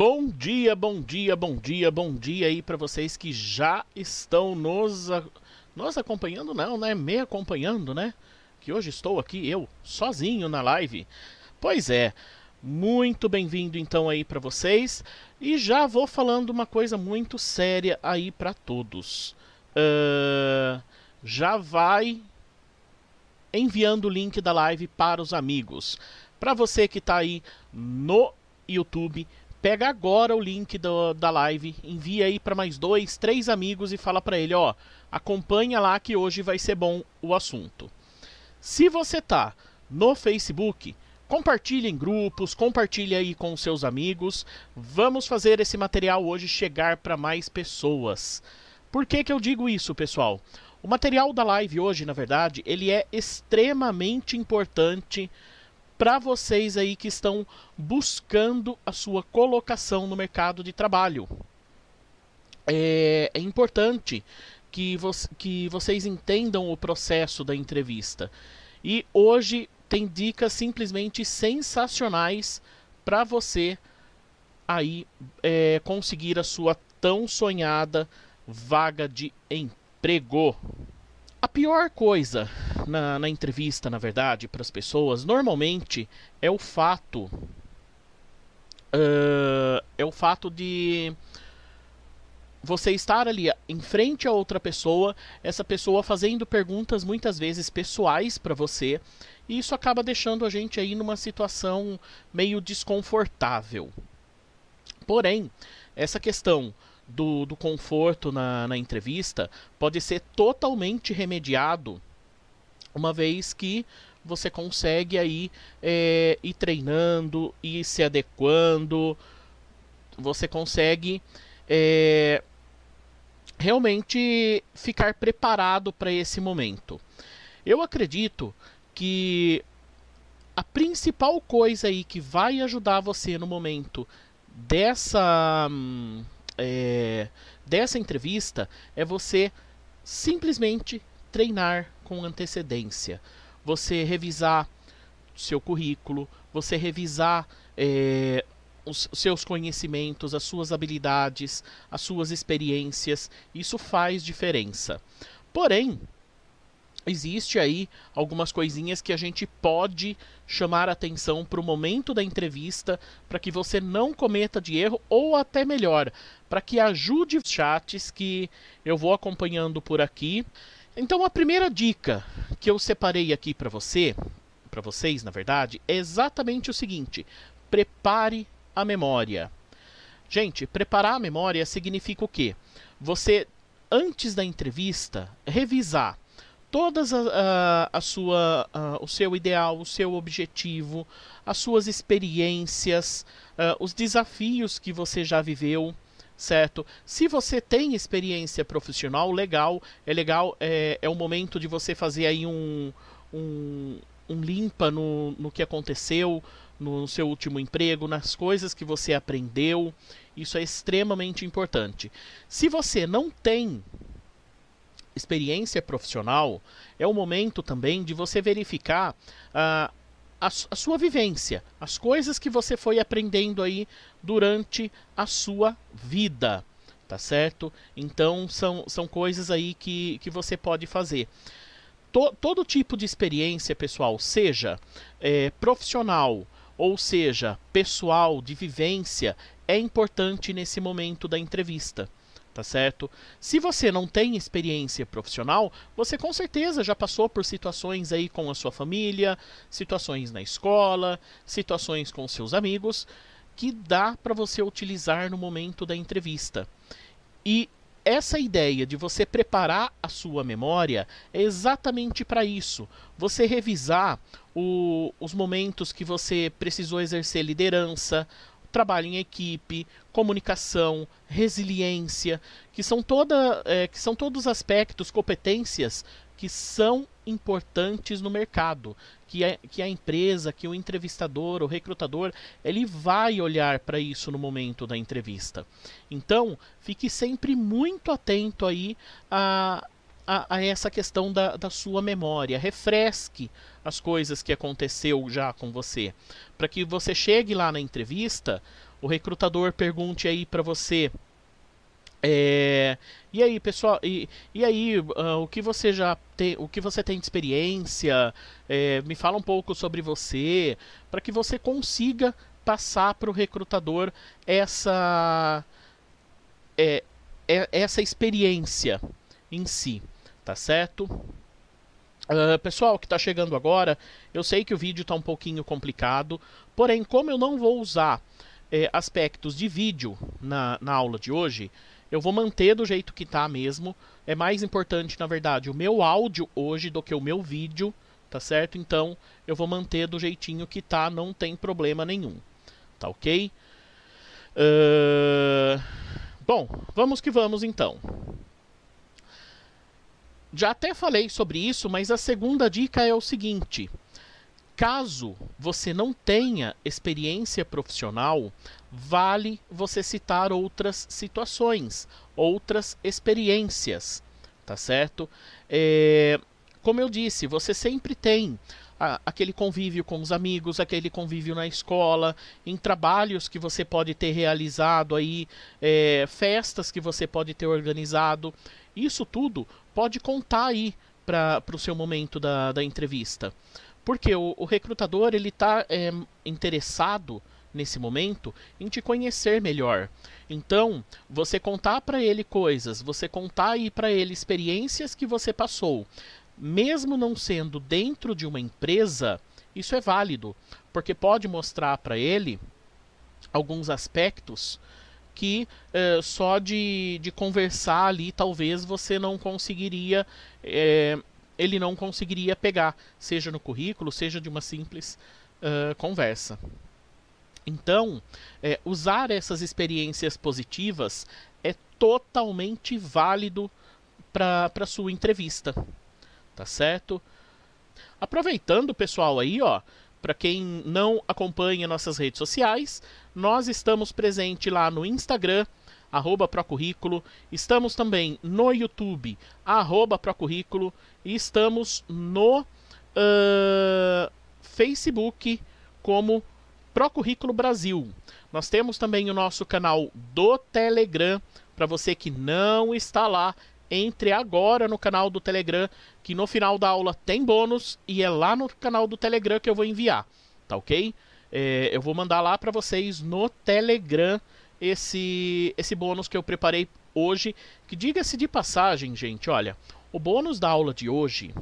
Bom dia, bom dia, bom dia, bom dia aí para vocês que já estão nos, nos acompanhando, não, né? Me acompanhando, né? Que hoje estou aqui eu sozinho na live. Pois é, muito bem-vindo então aí para vocês e já vou falando uma coisa muito séria aí para todos. Uh, já vai enviando o link da live para os amigos. Para você que está aí no YouTube, pega agora o link do, da live, envia aí para mais dois, três amigos e fala para ele, ó, acompanha lá que hoje vai ser bom o assunto. Se você tá no Facebook, compartilhe em grupos, compartilhe aí com seus amigos. Vamos fazer esse material hoje chegar para mais pessoas. Por que, que eu digo isso, pessoal? O material da live hoje, na verdade, ele é extremamente importante para vocês aí que estão buscando a sua colocação no mercado de trabalho. É, é importante que, vo que vocês entendam o processo da entrevista. E hoje tem dicas simplesmente sensacionais para você aí é, conseguir a sua tão sonhada vaga de emprego. A pior coisa na, na entrevista, na verdade, para as pessoas, normalmente é o fato. Uh, é o fato de você estar ali em frente a outra pessoa, essa pessoa fazendo perguntas muitas vezes pessoais para você, e isso acaba deixando a gente aí numa situação meio desconfortável. Porém, essa questão do, do conforto na, na entrevista pode ser totalmente remediado uma vez que você consegue aí é, ir treinando, ir se adequando, você consegue é, realmente ficar preparado para esse momento. Eu acredito que a principal coisa aí que vai ajudar você no momento dessa hum, é, dessa entrevista é você simplesmente treinar com antecedência. Você revisar seu currículo, você revisar é, os seus conhecimentos, as suas habilidades, as suas experiências. Isso faz diferença. Porém, existe aí algumas coisinhas que a gente pode chamar atenção para o momento da entrevista para que você não cometa de erro ou até melhor, para que ajude os chats que eu vou acompanhando por aqui. Então a primeira dica que eu separei aqui para você, para vocês, na verdade, é exatamente o seguinte: prepare a memória. Gente, preparar a memória significa o quê? Você antes da entrevista revisar todas a, a, a sua, a, o seu ideal, o seu objetivo, as suas experiências, os desafios que você já viveu, certo? Se você tem experiência profissional, legal, é legal, é, é o momento de você fazer aí um, um, um limpa no, no que aconteceu no seu último emprego, nas coisas que você aprendeu. Isso é extremamente importante. Se você não tem experiência profissional, é o momento também de você verificar uh, a, a, sua vivência, as coisas que você foi aprendendo aí durante a sua vida, tá certo? Então são, são coisas aí que, que você pode fazer. To, todo tipo de experiência, pessoal, seja é, profissional ou seja pessoal, de vivência, é importante nesse momento da entrevista tá certo? Se você não tem experiência profissional, você com certeza já passou por situações aí com a sua família, situações na escola, situações com seus amigos, que dá para você utilizar no momento da entrevista. E essa ideia de você preparar a sua memória é exatamente para isso. Você revisar o, os momentos que você precisou exercer liderança, trabalho em equipe, comunicação, resiliência, que são, toda, é, que são todos aspectos, competências que são importantes no mercado, que, é, que a empresa, que o entrevistador, o recrutador, ele vai olhar para isso no momento da entrevista. Então, fique sempre muito atento aí a, a, a, essa questão da, da sua memória. Refresque as coisas que aconteceu já com você, para que você chegue lá na entrevista o recrutador pergunte aí para você é, e aí, pessoal, e, e aí, uh, o que você já tem, o que você tem de experiência? É, me fala um pouco sobre você, para que você consiga passar para o recrutador essa é, é, essa experiência em si, tá certo? Uh, pessoal que está chegando agora, eu sei que o vídeo está um pouquinho complicado, porém, como eu não vou usar é, aspectos de vídeo na, na aula de hoje, eu vou manter do jeito que tá mesmo. É mais importante, na verdade, o meu áudio hoje do que o meu vídeo, tá certo? Então, eu vou manter do jeitinho que tá, não tem problema nenhum. Tá ok? Uh... Bom, vamos que vamos então. Já até falei sobre isso, mas a segunda dica é o seguinte: caso você não tenha experiência profissional, vale você citar outras situações, outras experiências, tá certo? É, como eu disse, você sempre tem aquele convívio com os amigos, aquele convívio na escola, em trabalhos que você pode ter realizado aí, é, festas que você pode ter organizado. Isso tudo pode contar aí para o seu momento da, da entrevista. Porque o, o recrutador ele está é, interessado nesse momento em te conhecer melhor. Então, você contar para ele coisas, você contar aí para ele experiências que você passou, mesmo não sendo dentro de uma empresa, isso é válido, porque pode mostrar para ele alguns aspectos que é, só de, de conversar ali talvez você não conseguiria é, ele não conseguiria pegar, seja no currículo, seja de uma simples uh, conversa. Então, é, usar essas experiências positivas é totalmente válido para sua entrevista, tá certo? Aproveitando, pessoal, aí, ó, para quem não acompanha nossas redes sociais, nós estamos presentes lá no Instagram, arroba Procurrículo. Estamos também no YouTube, arroba Procurrículo. E estamos no uh, Facebook como Procurrículo Brasil. Nós temos também o nosso canal do Telegram. Para você que não está lá, entre agora no canal do Telegram, que no final da aula tem bônus e é lá no canal do Telegram que eu vou enviar, tá ok? É, eu vou mandar lá para vocês no Telegram esse, esse bônus que eu preparei hoje. Que diga-se de passagem, gente, olha, o bônus da aula de hoje.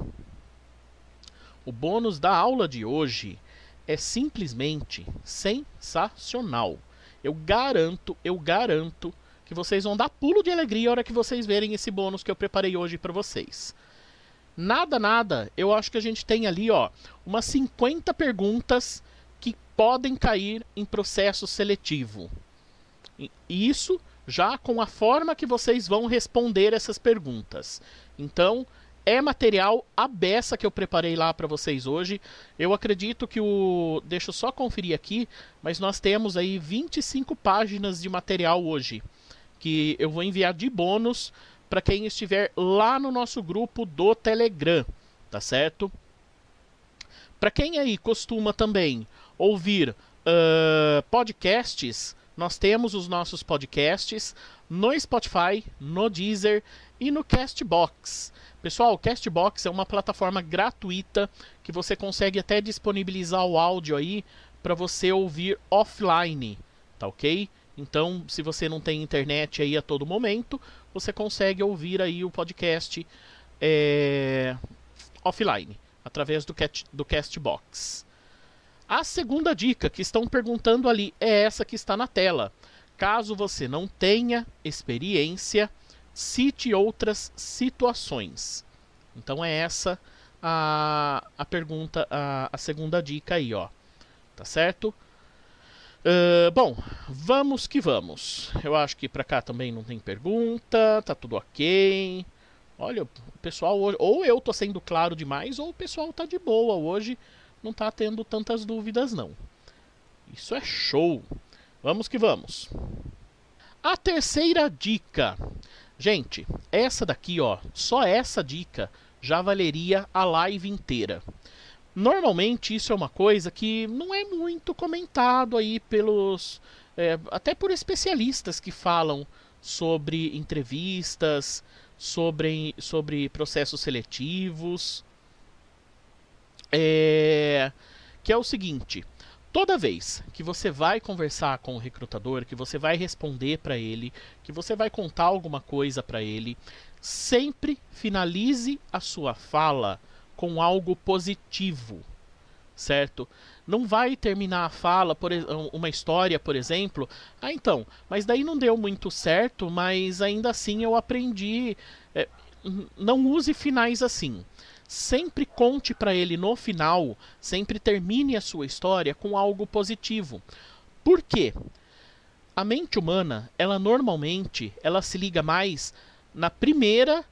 O bônus da aula de hoje é simplesmente sensacional. Eu garanto, eu garanto que vocês vão dar pulo de alegria a hora que vocês verem esse bônus que eu preparei hoje para vocês. Nada, nada. Eu acho que a gente tem ali, ó, umas 50 perguntas que podem cair em processo seletivo. Isso já com a forma que vocês vão responder essas perguntas. Então, é material a beça que eu preparei lá para vocês hoje. Eu acredito que o. Deixa eu só conferir aqui, mas nós temos aí 25 páginas de material hoje. Que eu vou enviar de bônus para quem estiver lá no nosso grupo do Telegram, tá certo? Para quem aí costuma também ouvir uh, podcasts, nós temos os nossos podcasts no Spotify, no Deezer e no Castbox. Pessoal, o Castbox é uma plataforma gratuita que você consegue até disponibilizar o áudio aí para você ouvir offline, tá ok? Então, se você não tem internet aí a todo momento, você consegue ouvir aí o podcast é, offline através do, cat, do Castbox. A segunda dica que estão perguntando ali é essa que está na tela. Caso você não tenha experiência, cite outras situações. Então é essa a, a pergunta, a, a segunda dica aí, ó. Tá certo? Uh, bom, vamos que vamos. Eu acho que para cá também não tem pergunta, tá tudo ok. Olha, o pessoal hoje, ou eu tô sendo claro demais, ou o pessoal tá de boa hoje não está tendo tantas dúvidas não. Isso é show. Vamos que vamos. A terceira dica. Gente, essa daqui, ó, só essa dica já valeria a live inteira. Normalmente isso é uma coisa que não é muito comentado aí pelos é, até por especialistas que falam sobre entrevistas, sobre, sobre processos seletivos. É, que é o seguinte: toda vez que você vai conversar com o recrutador, que você vai responder para ele, que você vai contar alguma coisa para ele, sempre finalize a sua fala com algo positivo, certo? Não vai terminar a fala, por uma história, por exemplo. Ah, então, mas daí não deu muito certo, mas ainda assim eu aprendi. É, não use finais assim sempre conte para ele no final, sempre termine a sua história com algo positivo. Por quê? A mente humana, ela normalmente, ela se liga mais na primeira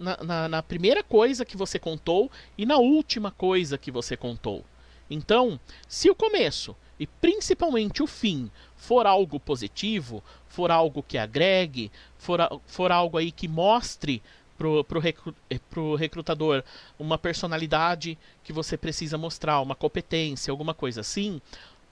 na, na, na, primeira coisa que você contou e na última coisa que você contou. Então, se o começo e principalmente o fim for algo positivo, for algo que agregue, for, for algo aí que mostre pro, recru, eh, recrutador uma personalidade que você precisa mostrar, uma competência, alguma coisa assim,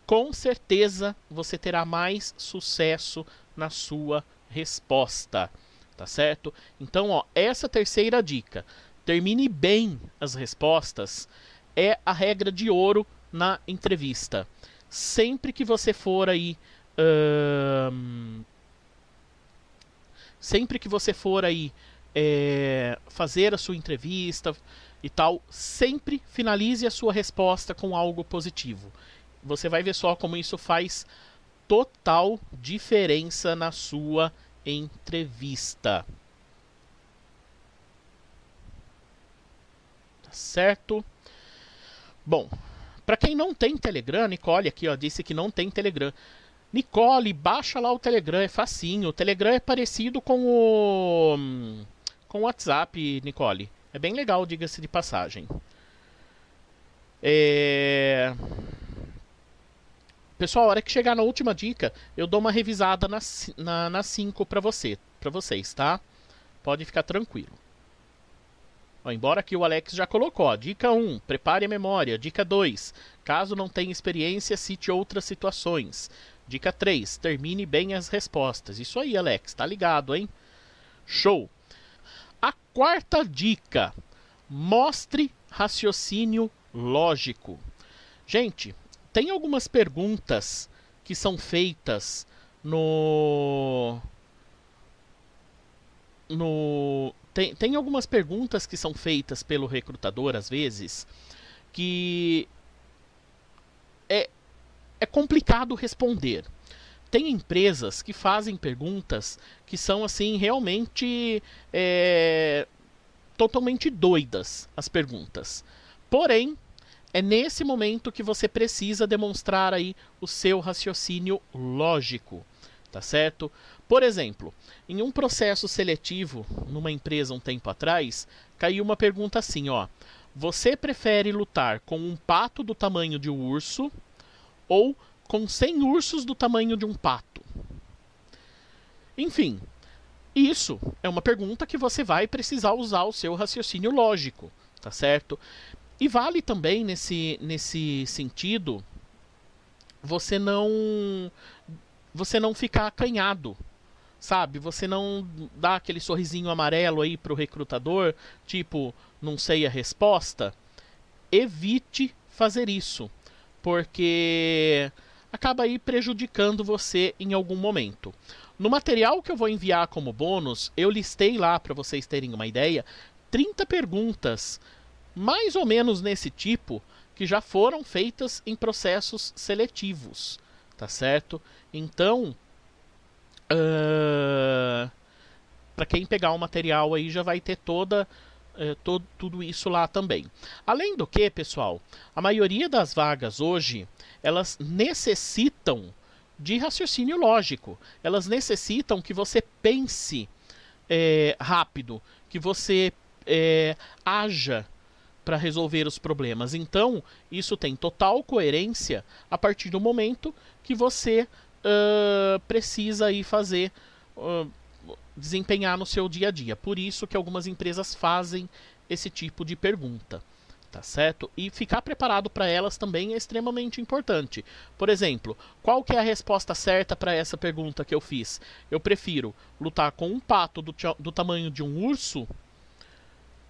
com certeza você terá mais sucesso na sua resposta, tá certo? Então, ó, essa terceira dica, termine bem as respostas, é a regra de ouro na entrevista. Sempre que você for aí hum, sempre que você for aí é, fazer a sua entrevista e tal, sempre finalize a sua resposta com algo positivo. Você vai ver só como isso faz total diferença na sua entrevista. Tá certo? Bom, para quem não tem Telegram, Nicole aqui ó, disse que não tem Telegram. Nicole, baixa lá o Telegram, é facinho. O Telegram é parecido com o com o WhatsApp, Nicole. É bem legal, diga-se de passagem. É... Pessoal, a hora que chegar na última dica, eu dou uma revisada na 5 na, na cinco para você, para vocês, tá? Pode ficar tranquilo. Ó, embora aqui o Alex já colocou, ó, dica 1, prepare a memória. Dica 2, caso não tenha experiência, cite outras situações. Dica 3, termine bem as respostas. Isso aí, Alex, tá ligado, hein? Show! A quarta dica: mostre raciocínio lógico. Gente, tem algumas perguntas que são feitas no. No. Tem, tem algumas perguntas que são feitas pelo recrutador, às vezes, que é, é complicado responder tem empresas que fazem perguntas que são assim realmente é, totalmente doidas as perguntas. Porém, é nesse momento que você precisa demonstrar aí o seu raciocínio lógico, tá certo? Por exemplo, em um processo seletivo numa empresa um tempo atrás, caiu uma pergunta assim, ó: você prefere lutar com um pato do tamanho de um urso ou com 100 ursos do tamanho de um pato? Enfim, isso é uma pergunta que você vai precisar usar o seu raciocínio lógico, tá certo? E vale também nesse, nesse sentido você não você não ficar acanhado, sabe? Você não dá aquele sorrisinho amarelo aí pro recrutador, tipo, não sei a resposta. Evite fazer isso, porque acaba aí prejudicando você em algum momento. No material que eu vou enviar como bônus, eu listei lá para vocês terem uma ideia 30 perguntas, mais ou menos nesse tipo, que já foram feitas em processos seletivos, tá certo? Então, uh, para quem pegar o material aí já vai ter toda uh, tudo isso lá também. Além do que, pessoal, a maioria das vagas hoje elas necessitam de raciocínio lógico. Elas necessitam que você pense é, rápido, que você é, haja para resolver os problemas. Então, isso tem total coerência a partir do momento que você uh, precisa aí fazer uh, desempenhar no seu dia a dia. Por isso que algumas empresas fazem esse tipo de pergunta, tá certo? E ficar preparado para elas também é extremamente importante. Por exemplo, qual que é a resposta certa para essa pergunta que eu fiz? Eu prefiro lutar com um pato do, do tamanho de um urso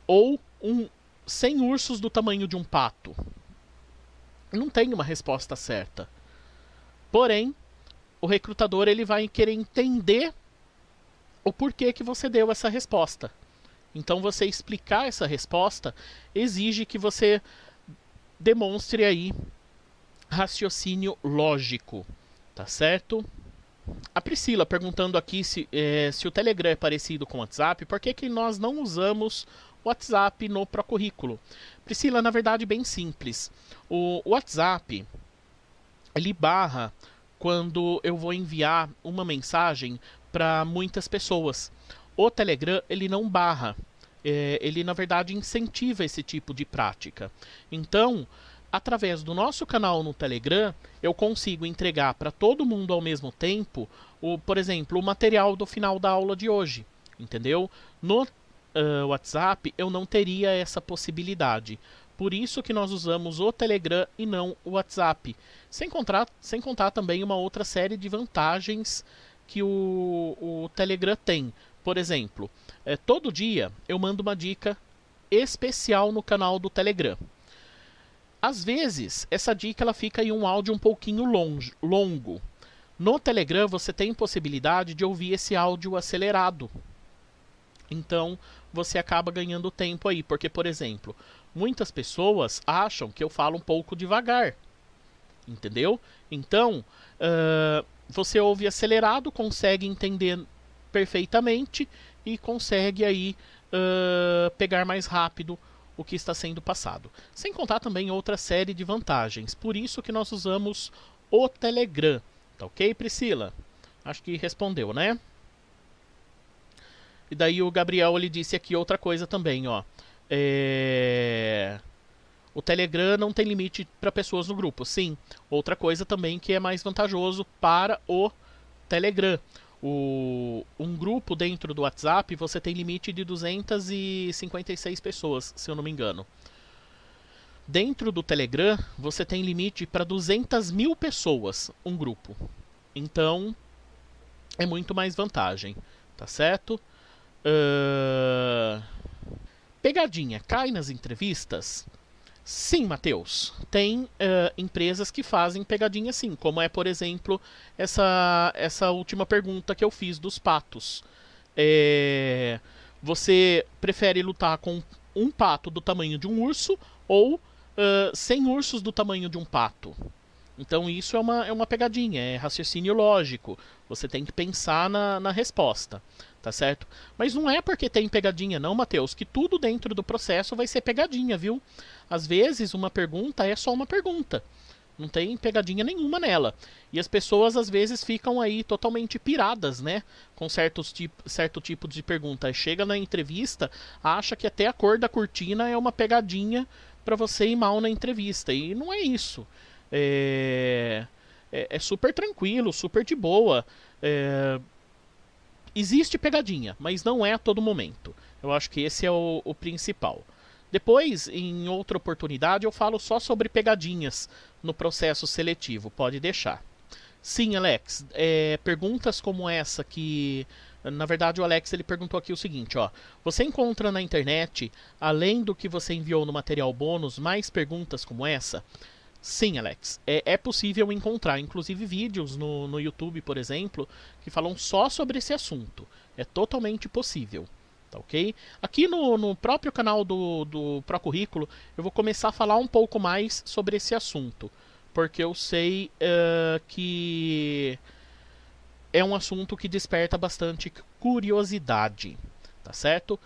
ou um 100 ursos do tamanho de um pato? Não tem uma resposta certa. Porém, o recrutador ele vai querer entender o porquê que você deu essa resposta. Então você explicar essa resposta exige que você demonstre aí raciocínio lógico, tá certo? A Priscila perguntando aqui se, é, se o Telegram é parecido com o WhatsApp, por que, que nós não usamos WhatsApp no Procurrículo? Priscila, na verdade, bem simples. O WhatsApp, ele barra quando eu vou enviar uma mensagem para muitas pessoas. O Telegram ele não barra, é, ele na verdade incentiva esse tipo de prática. Então, através do nosso canal no Telegram, eu consigo entregar para todo mundo ao mesmo tempo, o, por exemplo, o material do final da aula de hoje, entendeu? No uh, WhatsApp eu não teria essa possibilidade. Por isso que nós usamos o Telegram e não o WhatsApp. Sem contar, sem contar também uma outra série de vantagens que o, o Telegram tem. Por exemplo, é, todo dia eu mando uma dica especial no canal do Telegram. Às vezes, essa dica ela fica em um áudio um pouquinho longe, longo. No Telegram você tem possibilidade de ouvir esse áudio acelerado. Então, você acaba ganhando tempo aí, porque por exemplo, muitas pessoas acham que eu falo um pouco devagar. Entendeu? Então, uh, você ouve acelerado, consegue entender perfeitamente e consegue aí uh, pegar mais rápido o que está sendo passado. Sem contar também outra série de vantagens. Por isso que nós usamos o Telegram. Tá ok, Priscila? Acho que respondeu, né? E daí o Gabriel ele disse aqui outra coisa também, ó. É... O Telegram não tem limite para pessoas no grupo. Sim. Outra coisa também que é mais vantajoso para o Telegram. O, um grupo dentro do WhatsApp você tem limite de 256 pessoas, se eu não me engano. Dentro do Telegram você tem limite para 200 mil pessoas, um grupo. Então é muito mais vantagem, tá certo? Uh... Pegadinha cai nas entrevistas? Sim, Matheus. Tem uh, empresas que fazem pegadinha sim, como é, por exemplo, essa, essa última pergunta que eu fiz dos patos. É, você prefere lutar com um pato do tamanho de um urso ou uh, 100 ursos do tamanho de um pato? Então isso é uma, é uma pegadinha, é raciocínio lógico. Você tem que pensar na, na resposta tá certo? Mas não é porque tem pegadinha, não, Matheus, que tudo dentro do processo vai ser pegadinha, viu? Às vezes uma pergunta é só uma pergunta. Não tem pegadinha nenhuma nela. E as pessoas às vezes ficam aí totalmente piradas, né? Com certos tipo, certo tipo de pergunta. Chega na entrevista, acha que até a cor da cortina é uma pegadinha para você ir mal na entrevista. E não é isso. É, é, é super tranquilo, super de boa. É, existe pegadinha, mas não é a todo momento. Eu acho que esse é o, o principal. Depois, em outra oportunidade, eu falo só sobre pegadinhas no processo seletivo. Pode deixar. Sim, Alex. É, perguntas como essa que na verdade, o Alex ele perguntou aqui o seguinte, ó: Você encontra na internet, além do que você enviou no material bônus, mais perguntas como essa? Sim, Alex. É, é possível encontrar, inclusive, vídeos no, no YouTube, por exemplo, que falam só sobre esse assunto. É totalmente possível. Tá ok? Aqui no, no próprio canal do, do Procurrículo, eu vou começar a falar um pouco mais sobre esse assunto. Porque eu sei uh, que é um assunto que desperta bastante curiosidade. Tá certo?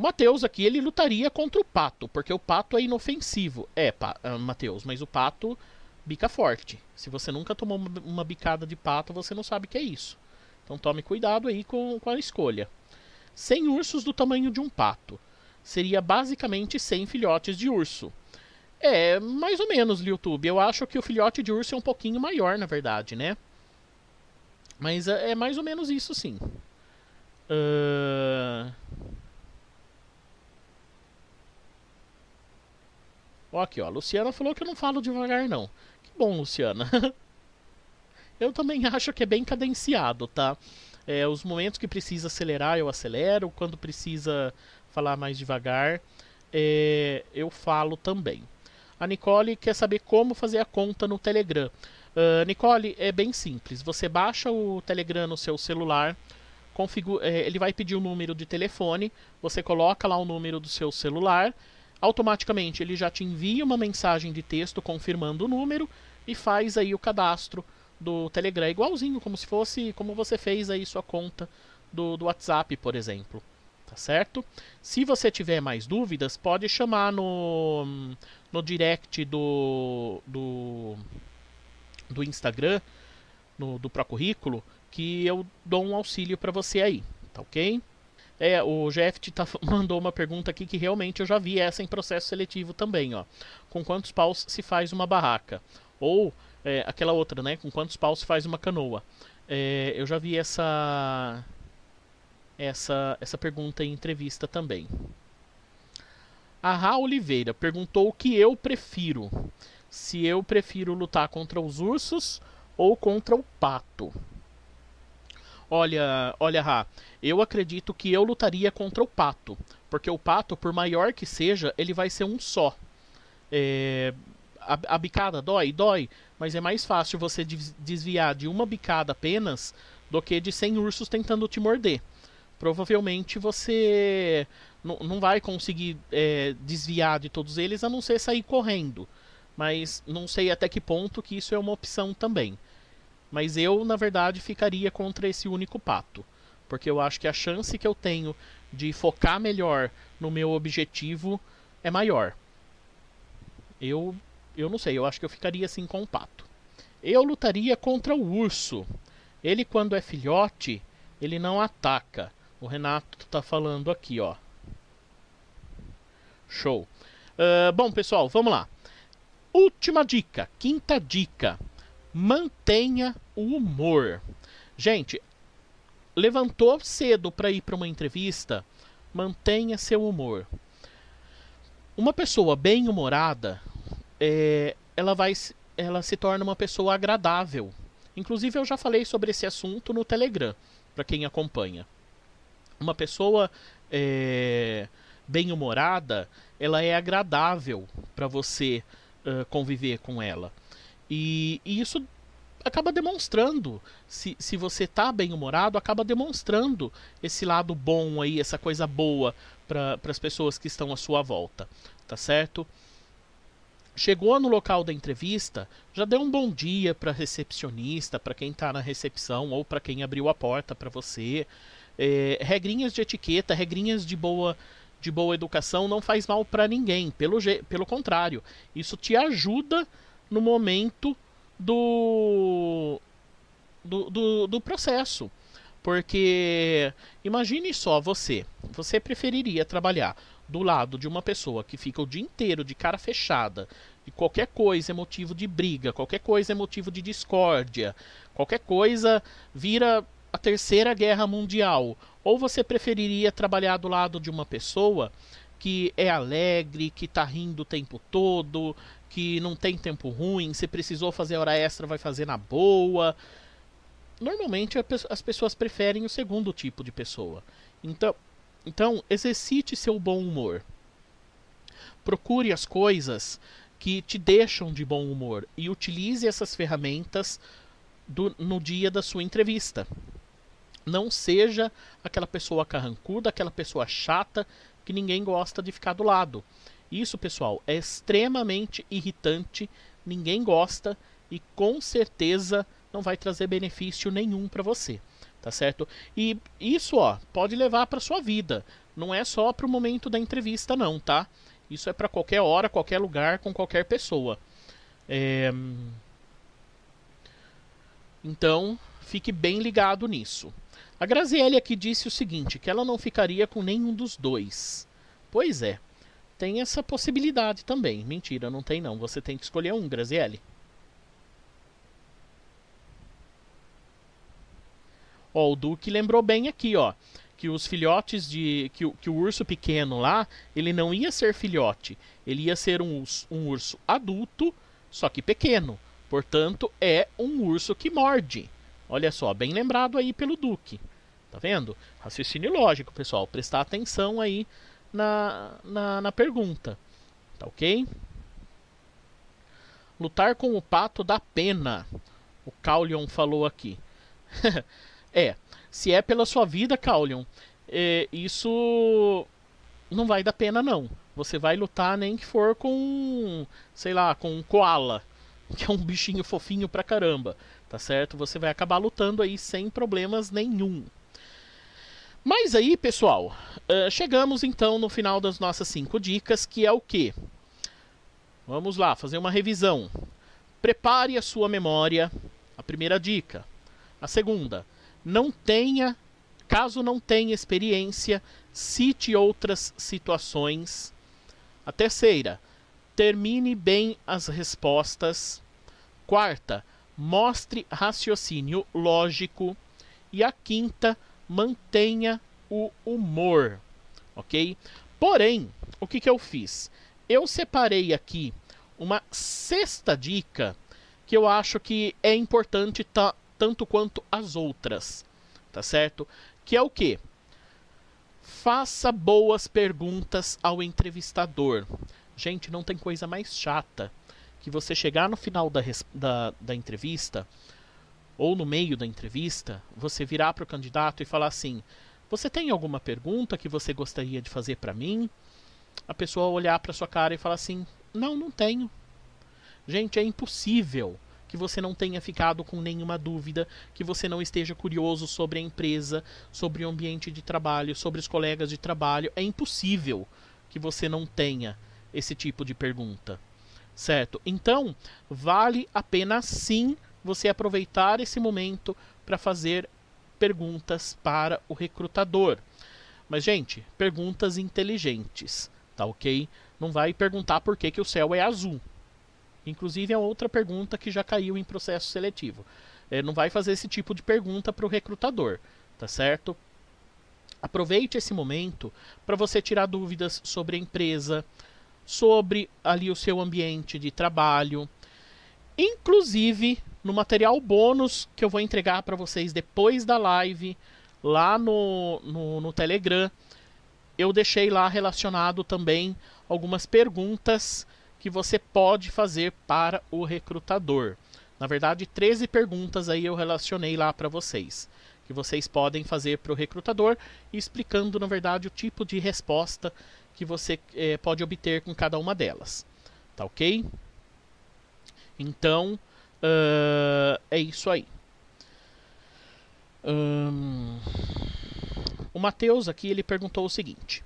O Matheus aqui, ele lutaria contra o Pato, porque o Pato é inofensivo. É, uh, Matheus, mas o Pato bica forte. Se você nunca tomou uma bicada de pato, você não sabe o que é isso. Então tome cuidado aí com, com a escolha. 100 ursos do tamanho de um pato. Seria basicamente 100 filhotes de urso. É, mais ou menos, YouTube. Eu acho que o filhote de urso é um pouquinho maior, na verdade, né? Mas é, é mais ou menos isso, sim. Uh... Ó, aqui, ó. A Luciana falou que eu não falo devagar, não. Que bom, Luciana. eu também acho que é bem cadenciado, tá? É, os momentos que precisa acelerar, eu acelero. Quando precisa falar mais devagar, é, eu falo também. A Nicole quer saber como fazer a conta no Telegram. Uh, Nicole, é bem simples. Você baixa o Telegram no seu celular, configura, é, ele vai pedir o um número de telefone, você coloca lá o número do seu celular, automaticamente ele já te envia uma mensagem de texto confirmando o número e faz aí o cadastro do Telegram, igualzinho como se fosse como você fez aí sua conta do, do WhatsApp, por exemplo tá certo? Se você tiver mais dúvidas, pode chamar no, no direct do, do, do Instagram, no, do Procurrículo, que eu dou um auxílio para você aí, tá ok? É, o Jeff tá, mandou uma pergunta aqui que realmente eu já vi essa em processo seletivo também, ó. Com quantos paus se faz uma barraca? Ou é, aquela outra, né? Com quantos paus se faz uma canoa? É, eu já vi essa essa, essa pergunta em entrevista também. A Ra Oliveira perguntou o que eu prefiro. Se eu prefiro lutar contra os ursos ou contra o pato. Olha, olha, Ra, eu acredito que eu lutaria contra o pato. Porque o pato, por maior que seja, ele vai ser um só. É, a, a, bicada dói? Dói. Mas é mais fácil você desviar de uma bicada apenas do que de 100 ursos tentando te morder provavelmente você não vai conseguir é, desviar de todos eles a não ser sair correndo. Mas não sei até que ponto que isso é uma opção também. Mas eu, na verdade, ficaria contra esse único pato. Porque eu acho que a chance que eu tenho de focar melhor no meu objetivo é maior. Eu, eu não sei, eu acho que eu ficaria assim com o pato. Eu lutaria contra o urso. Ele, quando é filhote, ele não ataca o Renato tá falando aqui, ó. Show. Uh, bom, pessoal, vamos lá. Última dica, quinta dica. Mantenha o humor. Gente, levantou cedo para ir para uma entrevista, mantenha seu humor. Uma pessoa bem humorada, é, ela vai, ela se torna uma pessoa agradável. Inclusive eu já falei sobre esse assunto no Telegram, para quem acompanha uma pessoa é, bem-humorada, ela é agradável para você uh, conviver com ela. E, e, isso acaba demonstrando, se, se você tá bem-humorado, acaba demonstrando esse lado bom aí, essa coisa boa para as pessoas que estão à sua volta, tá certo? Chegou no local da entrevista, já deu um bom dia para recepcionista, para quem está na recepção ou para quem abriu a porta para você é, regrinhas de etiqueta, regrinhas de boa de boa educação não faz mal para ninguém, pelo, pelo contrário, isso te ajuda no momento do, do, do, do processo. Porque imagine só você, você preferiria trabalhar do lado de uma pessoa que fica o dia inteiro de cara fechada, e qualquer coisa é motivo de briga, qualquer coisa é motivo de discórdia, qualquer coisa vira a Terceira Guerra Mundial? Ou você preferiria trabalhar do lado de uma pessoa que é alegre, que está rindo o tempo todo, que não tem tempo ruim, se precisou fazer hora extra, vai fazer na boa? Normalmente as pessoas preferem o segundo tipo de pessoa. Então, então exercite seu bom humor. Procure as coisas que te deixam de bom humor e utilize essas ferramentas do, no dia da sua entrevista. Não seja aquela pessoa carrancuda, aquela pessoa chata que ninguém gosta de ficar do lado. Isso, pessoal, é extremamente irritante, ninguém gosta e com certeza não vai trazer benefício nenhum para você, tá certo? E isso, ó, pode levar para sua vida. Não é só para o momento da entrevista, não, tá? Isso é para qualquer hora, qualquer lugar, com qualquer pessoa. É... Então, fique bem ligado nisso. A Graziele aqui disse o seguinte, que ela não ficaria com nenhum dos dois. Pois é, tem essa possibilidade também. Mentira, não tem não. Você tem que escolher um, Graziele. Ó, o Duque lembrou bem aqui, ó, que os filhotes de. que, que o urso pequeno lá, ele não ia ser filhote. Ele ia ser um, um urso adulto, só que pequeno. Portanto, é um urso que morde. Olha só, bem lembrado aí pelo Duque. Tá vendo? Raciocínio lógico, pessoal. Prestar atenção aí na, na, na pergunta. Tá ok? Lutar com o pato dá pena. O Caulion falou aqui. é, se é pela sua vida, Caulion, é, isso não vai dar pena não. Você vai lutar nem que for com, sei lá, com um koala, que é um bichinho fofinho pra caramba, tá certo? Você vai acabar lutando aí sem problemas nenhum. Mas aí, pessoal, uh, chegamos então no final das nossas cinco dicas, que é o que? Vamos lá, fazer uma revisão. Prepare a sua memória. A primeira dica. A segunda, não tenha, caso não tenha experiência, cite outras situações. A terceira, termine bem as respostas. Quarta, mostre raciocínio lógico. E a quinta, mantenha o humor, ok? Porém, o que, que eu fiz? Eu separei aqui uma sexta dica que eu acho que é importante tanto quanto as outras, tá certo? Que é o que? Faça boas perguntas ao entrevistador. Gente, não tem coisa mais chata que você chegar no final da, da, da entrevista ou no meio da entrevista, você virar para o candidato e falar assim: Você tem alguma pergunta que você gostaria de fazer para mim? A pessoa olhar para sua cara e falar assim: Não, não tenho. Gente, é impossível que você não tenha ficado com nenhuma dúvida, que você não esteja curioso sobre a empresa, sobre o ambiente de trabalho, sobre os colegas de trabalho. É impossível que você não tenha esse tipo de pergunta. Certo? Então, vale a pena sim você aproveitar esse momento para fazer perguntas para o recrutador. Mas, gente, perguntas inteligentes, tá ok? Não vai perguntar por que, que o céu é azul. Inclusive, é outra pergunta que já caiu em processo seletivo. É, não vai fazer esse tipo de pergunta para o recrutador, tá certo? Aproveite esse momento para você tirar dúvidas sobre a empresa, sobre ali o seu ambiente de trabalho, inclusive no material bônus que eu vou entregar para vocês depois da live, lá no, no, no, Telegram, eu deixei lá relacionado também algumas perguntas que você pode fazer para o recrutador. Na verdade, 13 perguntas aí eu relacionei lá para vocês, que vocês podem fazer para o recrutador, explicando, na verdade, o tipo de resposta que você eh, pode obter com cada uma delas. Tá ok? Então, Uh, é isso aí. Um, o Matheus aqui ele perguntou o seguinte: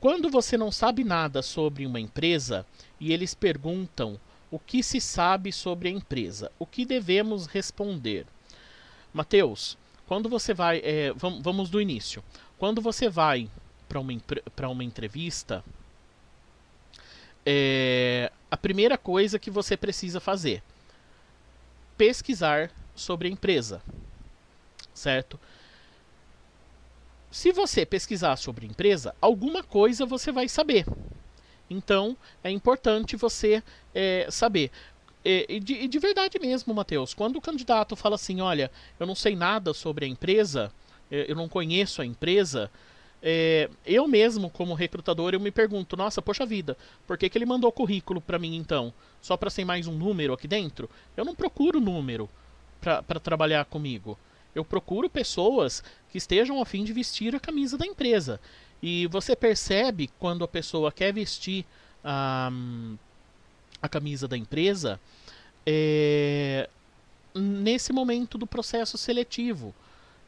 Quando você não sabe nada sobre uma empresa e eles perguntam o que se sabe sobre a empresa, o que devemos responder? Matheus, quando você vai. É, vamos, vamos do início. Quando você vai para uma, uma entrevista, é, a primeira coisa que você precisa fazer pesquisar sobre a empresa, certo? Se você pesquisar sobre a empresa, alguma coisa você vai saber. Então, é importante você é, saber. E, de, de, verdade mesmo, Matheus, quando o candidato fala assim: olha, eu não sei nada sobre a empresa, é, eu não conheço a empresa, é, eu mesmo, como recrutador, eu me pergunto, nossa, poxa vida, por que, que ele mandou currículo para mim então? Só para ser mais um número aqui dentro? Eu não procuro número para trabalhar comigo. Eu procuro pessoas que estejam a fim de vestir a camisa da empresa. E você percebe quando a pessoa quer vestir a, a camisa da empresa é, nesse momento do processo seletivo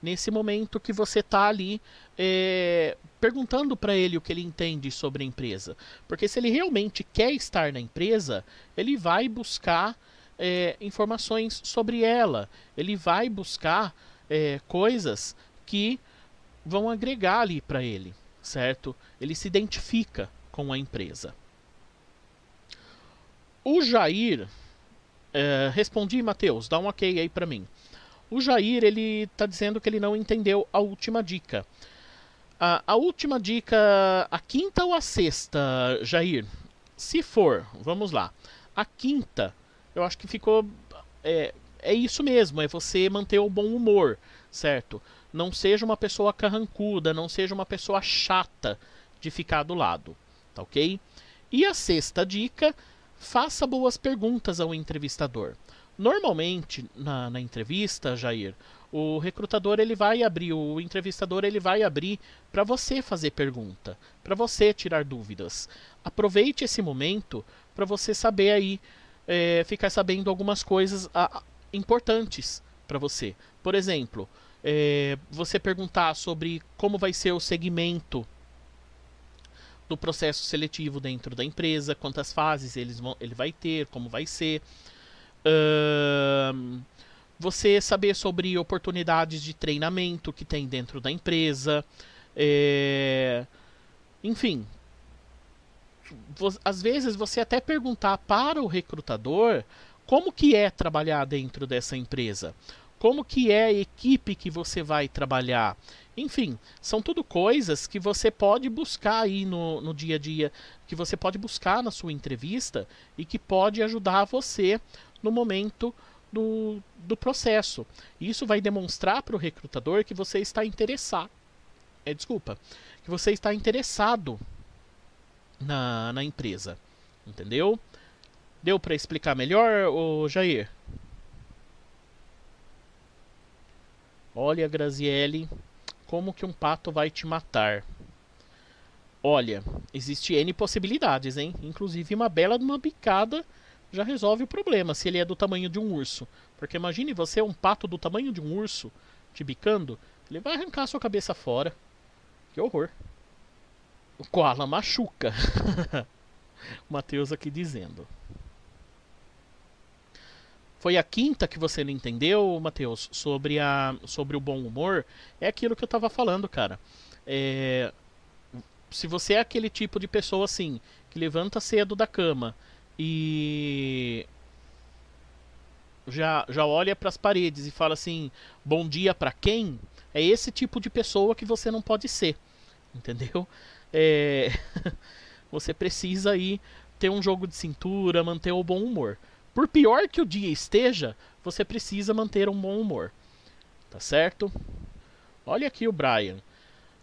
nesse momento que você está ali é, perguntando para ele o que ele entende sobre a empresa. Porque se ele realmente quer estar na empresa, ele vai buscar é, informações sobre ela, ele vai buscar é, coisas que vão agregar ali para ele, certo? Ele se identifica com a empresa. O Jair, é, respondi, Matheus, dá um ok aí para mim. O Jair ele está dizendo que ele não entendeu a última dica. A, a última dica, a quinta ou a sexta, Jair? Se for, vamos lá. A quinta, eu acho que ficou. É, é isso mesmo, é você manter o bom humor, certo? Não seja uma pessoa carrancuda, não seja uma pessoa chata de ficar do lado, tá ok? E a sexta dica, faça boas perguntas ao entrevistador. Normalmente, na, na entrevista, Jair, o recrutador ele vai abrir, o entrevistador ele vai abrir para você fazer pergunta, para você tirar dúvidas. Aproveite esse momento para você saber aí, é, ficar sabendo algumas coisas a, importantes para você. Por exemplo, é, você perguntar sobre como vai ser o segmento do processo seletivo dentro da empresa, quantas fases eles vão, ele vai ter, como vai ser. Uh, você saber sobre oportunidades de treinamento que tem dentro da empresa. É... Enfim, às vezes você até perguntar para o recrutador como que é trabalhar dentro dessa empresa, como que é a equipe que você vai trabalhar. Enfim, são tudo coisas que você pode buscar aí no, no dia a dia, que você pode buscar na sua entrevista e que pode ajudar você no momento do, do processo. Isso vai demonstrar para o recrutador que você está interessado. É, desculpa, que você está interessado na, na empresa. Entendeu? Deu para explicar melhor, ô Jair? Olha, Graziele, como que um pato vai te matar? Olha, existe N possibilidades, hein? Inclusive uma bela de uma bicada já resolve o problema se ele é do tamanho de um urso. Porque imagine você um pato do tamanho de um urso te bicando, ele vai arrancar a sua cabeça fora. Que horror. O koala machuca. Matheus aqui dizendo. Foi a quinta que você não entendeu, Matheus, sobre, a, sobre o bom humor. É aquilo que eu tava falando, cara. É, se você é aquele tipo de pessoa assim, que levanta cedo da cama e já, já olha para as paredes e fala assim: bom dia para quem? É esse tipo de pessoa que você não pode ser, entendeu? É... você precisa aí ter um jogo de cintura, manter o bom humor. Por pior que o dia esteja, você precisa manter um bom humor. Tá certo? Olha aqui o Brian.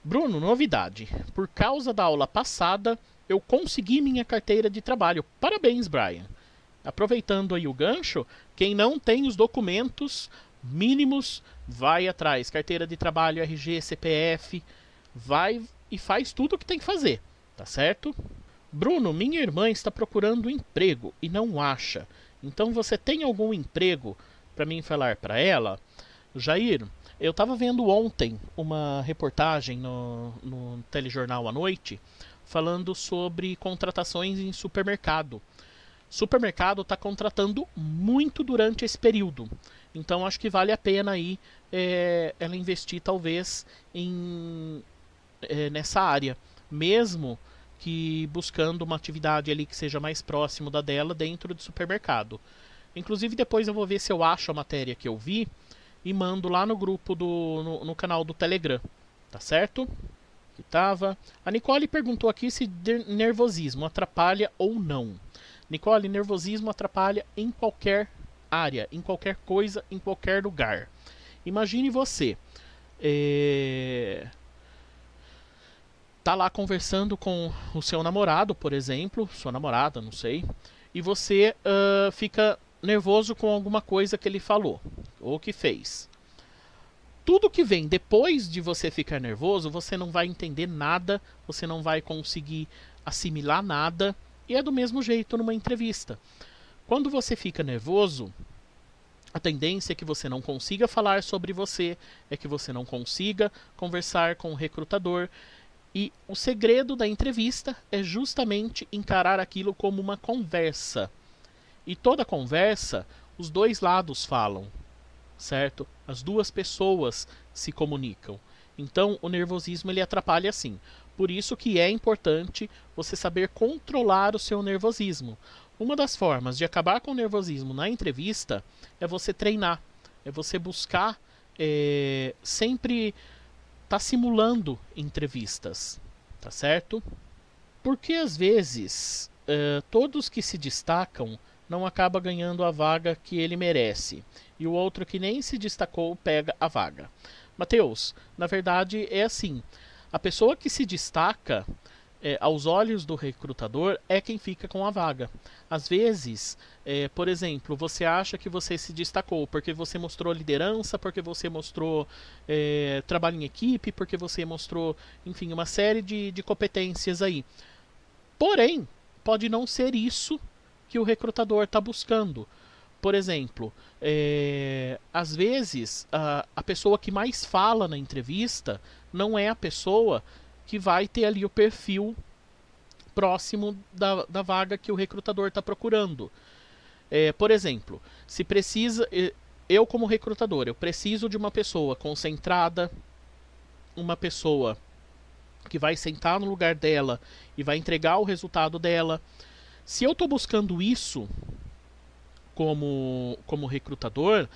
Bruno, novidade. Por causa da aula passada, eu consegui minha carteira de trabalho. Parabéns, Brian. Aproveitando aí o gancho, quem não tem os documentos mínimos, vai atrás. Carteira de trabalho, RG, CPF, vai e faz tudo o que tem que fazer, tá certo? Bruno, minha irmã está procurando emprego e não acha. Então você tem algum emprego para mim falar para ela? Jair, eu estava vendo ontem uma reportagem no, no telejornal à noite falando sobre contratações em supermercado. Supermercado está contratando muito durante esse período. Então acho que vale a pena aí é, ela investir talvez em, é, nessa área, mesmo que buscando uma atividade ali que seja mais próximo da dela dentro do supermercado. Inclusive depois eu vou ver se eu acho a matéria que eu vi e mando lá no grupo do no, no canal do Telegram, tá certo? Que tava. A Nicole perguntou aqui se nervosismo atrapalha ou não. Nicole, nervosismo atrapalha em qualquer área, em qualquer coisa, em qualquer lugar. Imagine você. É... Tá lá conversando com o seu namorado, por exemplo, sua namorada, não sei, e você uh, fica nervoso com alguma coisa que ele falou ou que fez. Tudo que vem depois de você ficar nervoso, você não vai entender nada, você não vai conseguir assimilar nada, e é do mesmo jeito numa entrevista. Quando você fica nervoso, a tendência é que você não consiga falar sobre você, é que você não consiga conversar com o recrutador. E o segredo da entrevista é justamente encarar aquilo como uma conversa. E toda conversa, os dois lados falam, certo? As duas pessoas se comunicam. Então, o nervosismo ele atrapalha sim. Por isso que é importante você saber controlar o seu nervosismo. Uma das formas de acabar com o nervosismo na entrevista é você treinar, é você buscar é, sempre estar tá simulando entrevistas, tá certo? Porque às vezes uh, todos que se destacam não acaba ganhando a vaga que ele merece e o outro que nem se destacou pega a vaga. Mateus, na verdade é assim: a pessoa que se destaca é, aos olhos do recrutador é quem fica com a vaga. Às vezes, é, por exemplo, você acha que você se destacou porque você mostrou liderança, porque você mostrou é, trabalho em equipe, porque você mostrou, enfim, uma série de, de competências aí. Porém, pode não ser isso que o recrutador está buscando. Por exemplo, é, às vezes a, a pessoa que mais fala na entrevista não é a pessoa que vai ter ali o perfil próximo da, da vaga que o recrutador está procurando. É, por exemplo, se precisa, eu como recrutador, eu preciso de uma pessoa concentrada, uma pessoa que vai sentar no lugar dela e vai entregar o resultado dela. Se eu estou buscando isso como, como recrutador,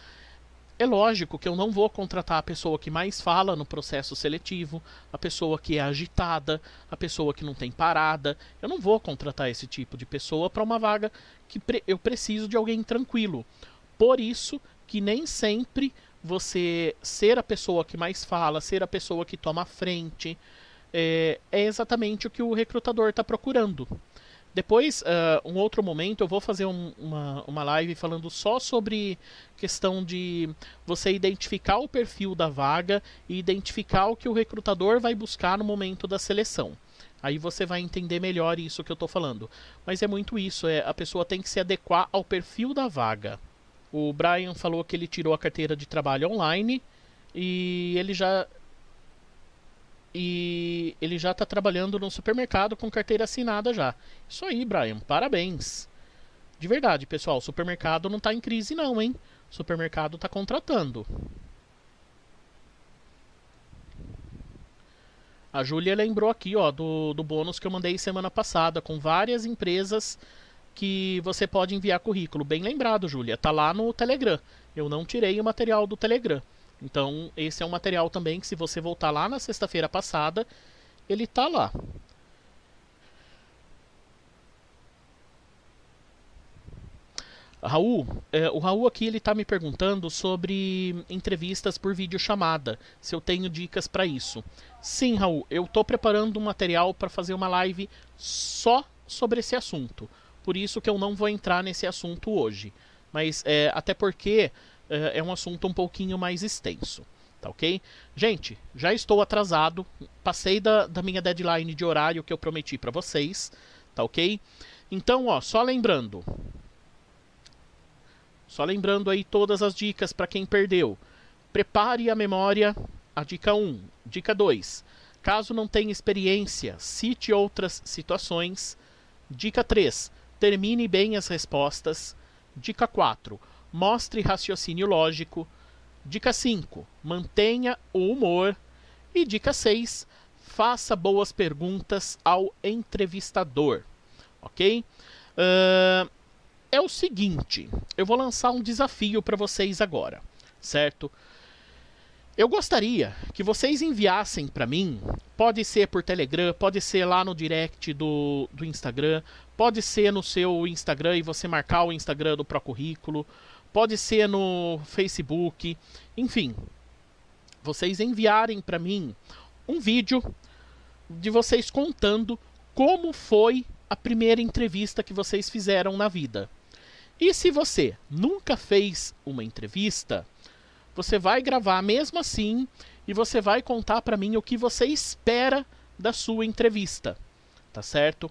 é lógico que eu não vou contratar a pessoa que mais fala no processo seletivo, a pessoa que é agitada, a pessoa que não tem parada. Eu não vou contratar esse tipo de pessoa para uma vaga que pre eu preciso de alguém tranquilo. Por isso que nem sempre você ser a pessoa que mais fala, ser a pessoa que toma frente, é, é exatamente o que o recrutador está procurando. Depois, uh, um outro momento, eu vou fazer um, uma, uma live falando só sobre questão de você identificar o perfil da vaga e identificar o que o recrutador vai buscar no momento da seleção. Aí você vai entender melhor isso que eu estou falando. Mas é muito isso, é a pessoa tem que se adequar ao perfil da vaga. O Brian falou que ele tirou a carteira de trabalho online e ele já e ele já está trabalhando no supermercado com carteira assinada já. Isso aí, Brian, parabéns. De verdade, pessoal, o supermercado não está em crise não, hein? O supermercado está contratando. A Júlia lembrou aqui, ó, do, do bônus que eu mandei semana passada, com várias empresas que você pode enviar currículo. Bem lembrado, Júlia. Tá lá no Telegram. Eu não tirei o material do Telegram. Então, esse é um material também que se você voltar lá na sexta-feira passada, ele está lá. Raul, é, o Raul aqui ele está me perguntando sobre entrevistas por videochamada, se eu tenho dicas para isso. Sim, Raul, eu estou preparando um material para fazer uma live só sobre esse assunto. Por isso que eu não vou entrar nesse assunto hoje. Mas é, até porque é, é um assunto um pouquinho mais extenso. Tá ok? Gente, já estou atrasado. Passei da, da minha deadline de horário que eu prometi para vocês. Tá ok? Então, ó, só lembrando. Só lembrando aí todas as dicas para quem perdeu. Prepare a memória. A dica 1. Dica 2. Caso não tenha experiência, cite outras situações. Dica 3. Termine bem as respostas. Dica 4 mostre raciocínio lógico. Dica 5, mantenha o humor. E dica 6, faça boas perguntas ao entrevistador. Ok? Uh, é o seguinte, eu vou lançar um desafio para vocês agora, certo? Eu gostaria que vocês enviassem para mim, pode ser por Telegram, pode ser lá no direct do, do Instagram, pode ser no seu Instagram e você marcar o Instagram do Procurrículo, pode ser no Facebook, enfim, vocês enviarem para mim um vídeo de vocês contando como foi a primeira entrevista que vocês fizeram na vida. E se você nunca fez uma entrevista, você vai gravar mesmo assim e você vai contar para mim o que você espera da sua entrevista, tá certo?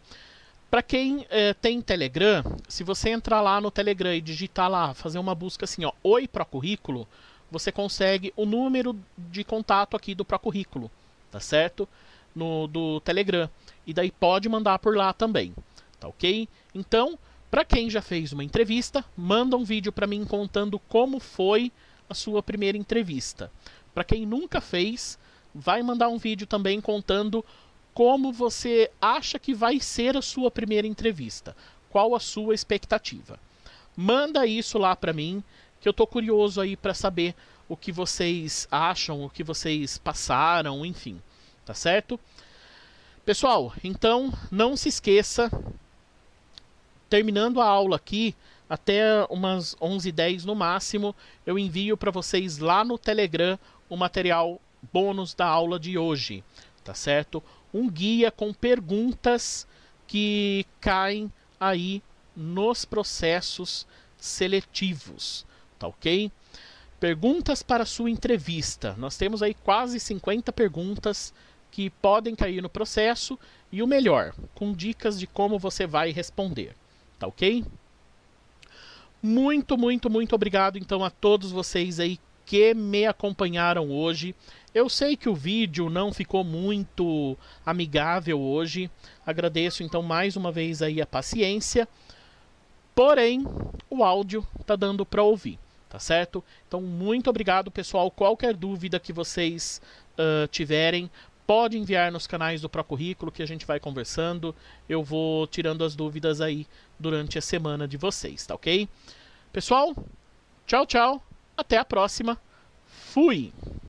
Para quem é, tem Telegram, se você entrar lá no Telegram e digitar lá, fazer uma busca assim, ó, Oi Procurrículo, você consegue o número de contato aqui do Procurrículo, tá certo? No, do Telegram. E daí pode mandar por lá também, tá ok? Então, para quem já fez uma entrevista, manda um vídeo para mim contando como foi a sua primeira entrevista. Para quem nunca fez, vai mandar um vídeo também contando como você acha que vai ser a sua primeira entrevista. Qual a sua expectativa? Manda isso lá para mim, que eu tô curioso aí para saber o que vocês acham, o que vocês passaram, enfim, tá certo? Pessoal, então não se esqueça, terminando a aula aqui, até umas 11h10 no máximo, eu envio para vocês lá no Telegram o material bônus da aula de hoje, tá certo? Um guia com perguntas que caem aí nos processos seletivos, tá ok? Perguntas para sua entrevista. Nós temos aí quase 50 perguntas que podem cair no processo e o melhor, com dicas de como você vai responder, tá ok? Muito, muito, muito obrigado então a todos vocês aí que me acompanharam hoje. Eu sei que o vídeo não ficou muito amigável hoje. Agradeço então mais uma vez aí a paciência. Porém, o áudio tá dando para ouvir, tá certo? Então, muito obrigado, pessoal. Qualquer dúvida que vocês uh, tiverem, pode enviar nos canais do Procurrículo que a gente vai conversando. Eu vou tirando as dúvidas aí durante a semana de vocês, tá ok? Pessoal, tchau, tchau. Até a próxima. Fui!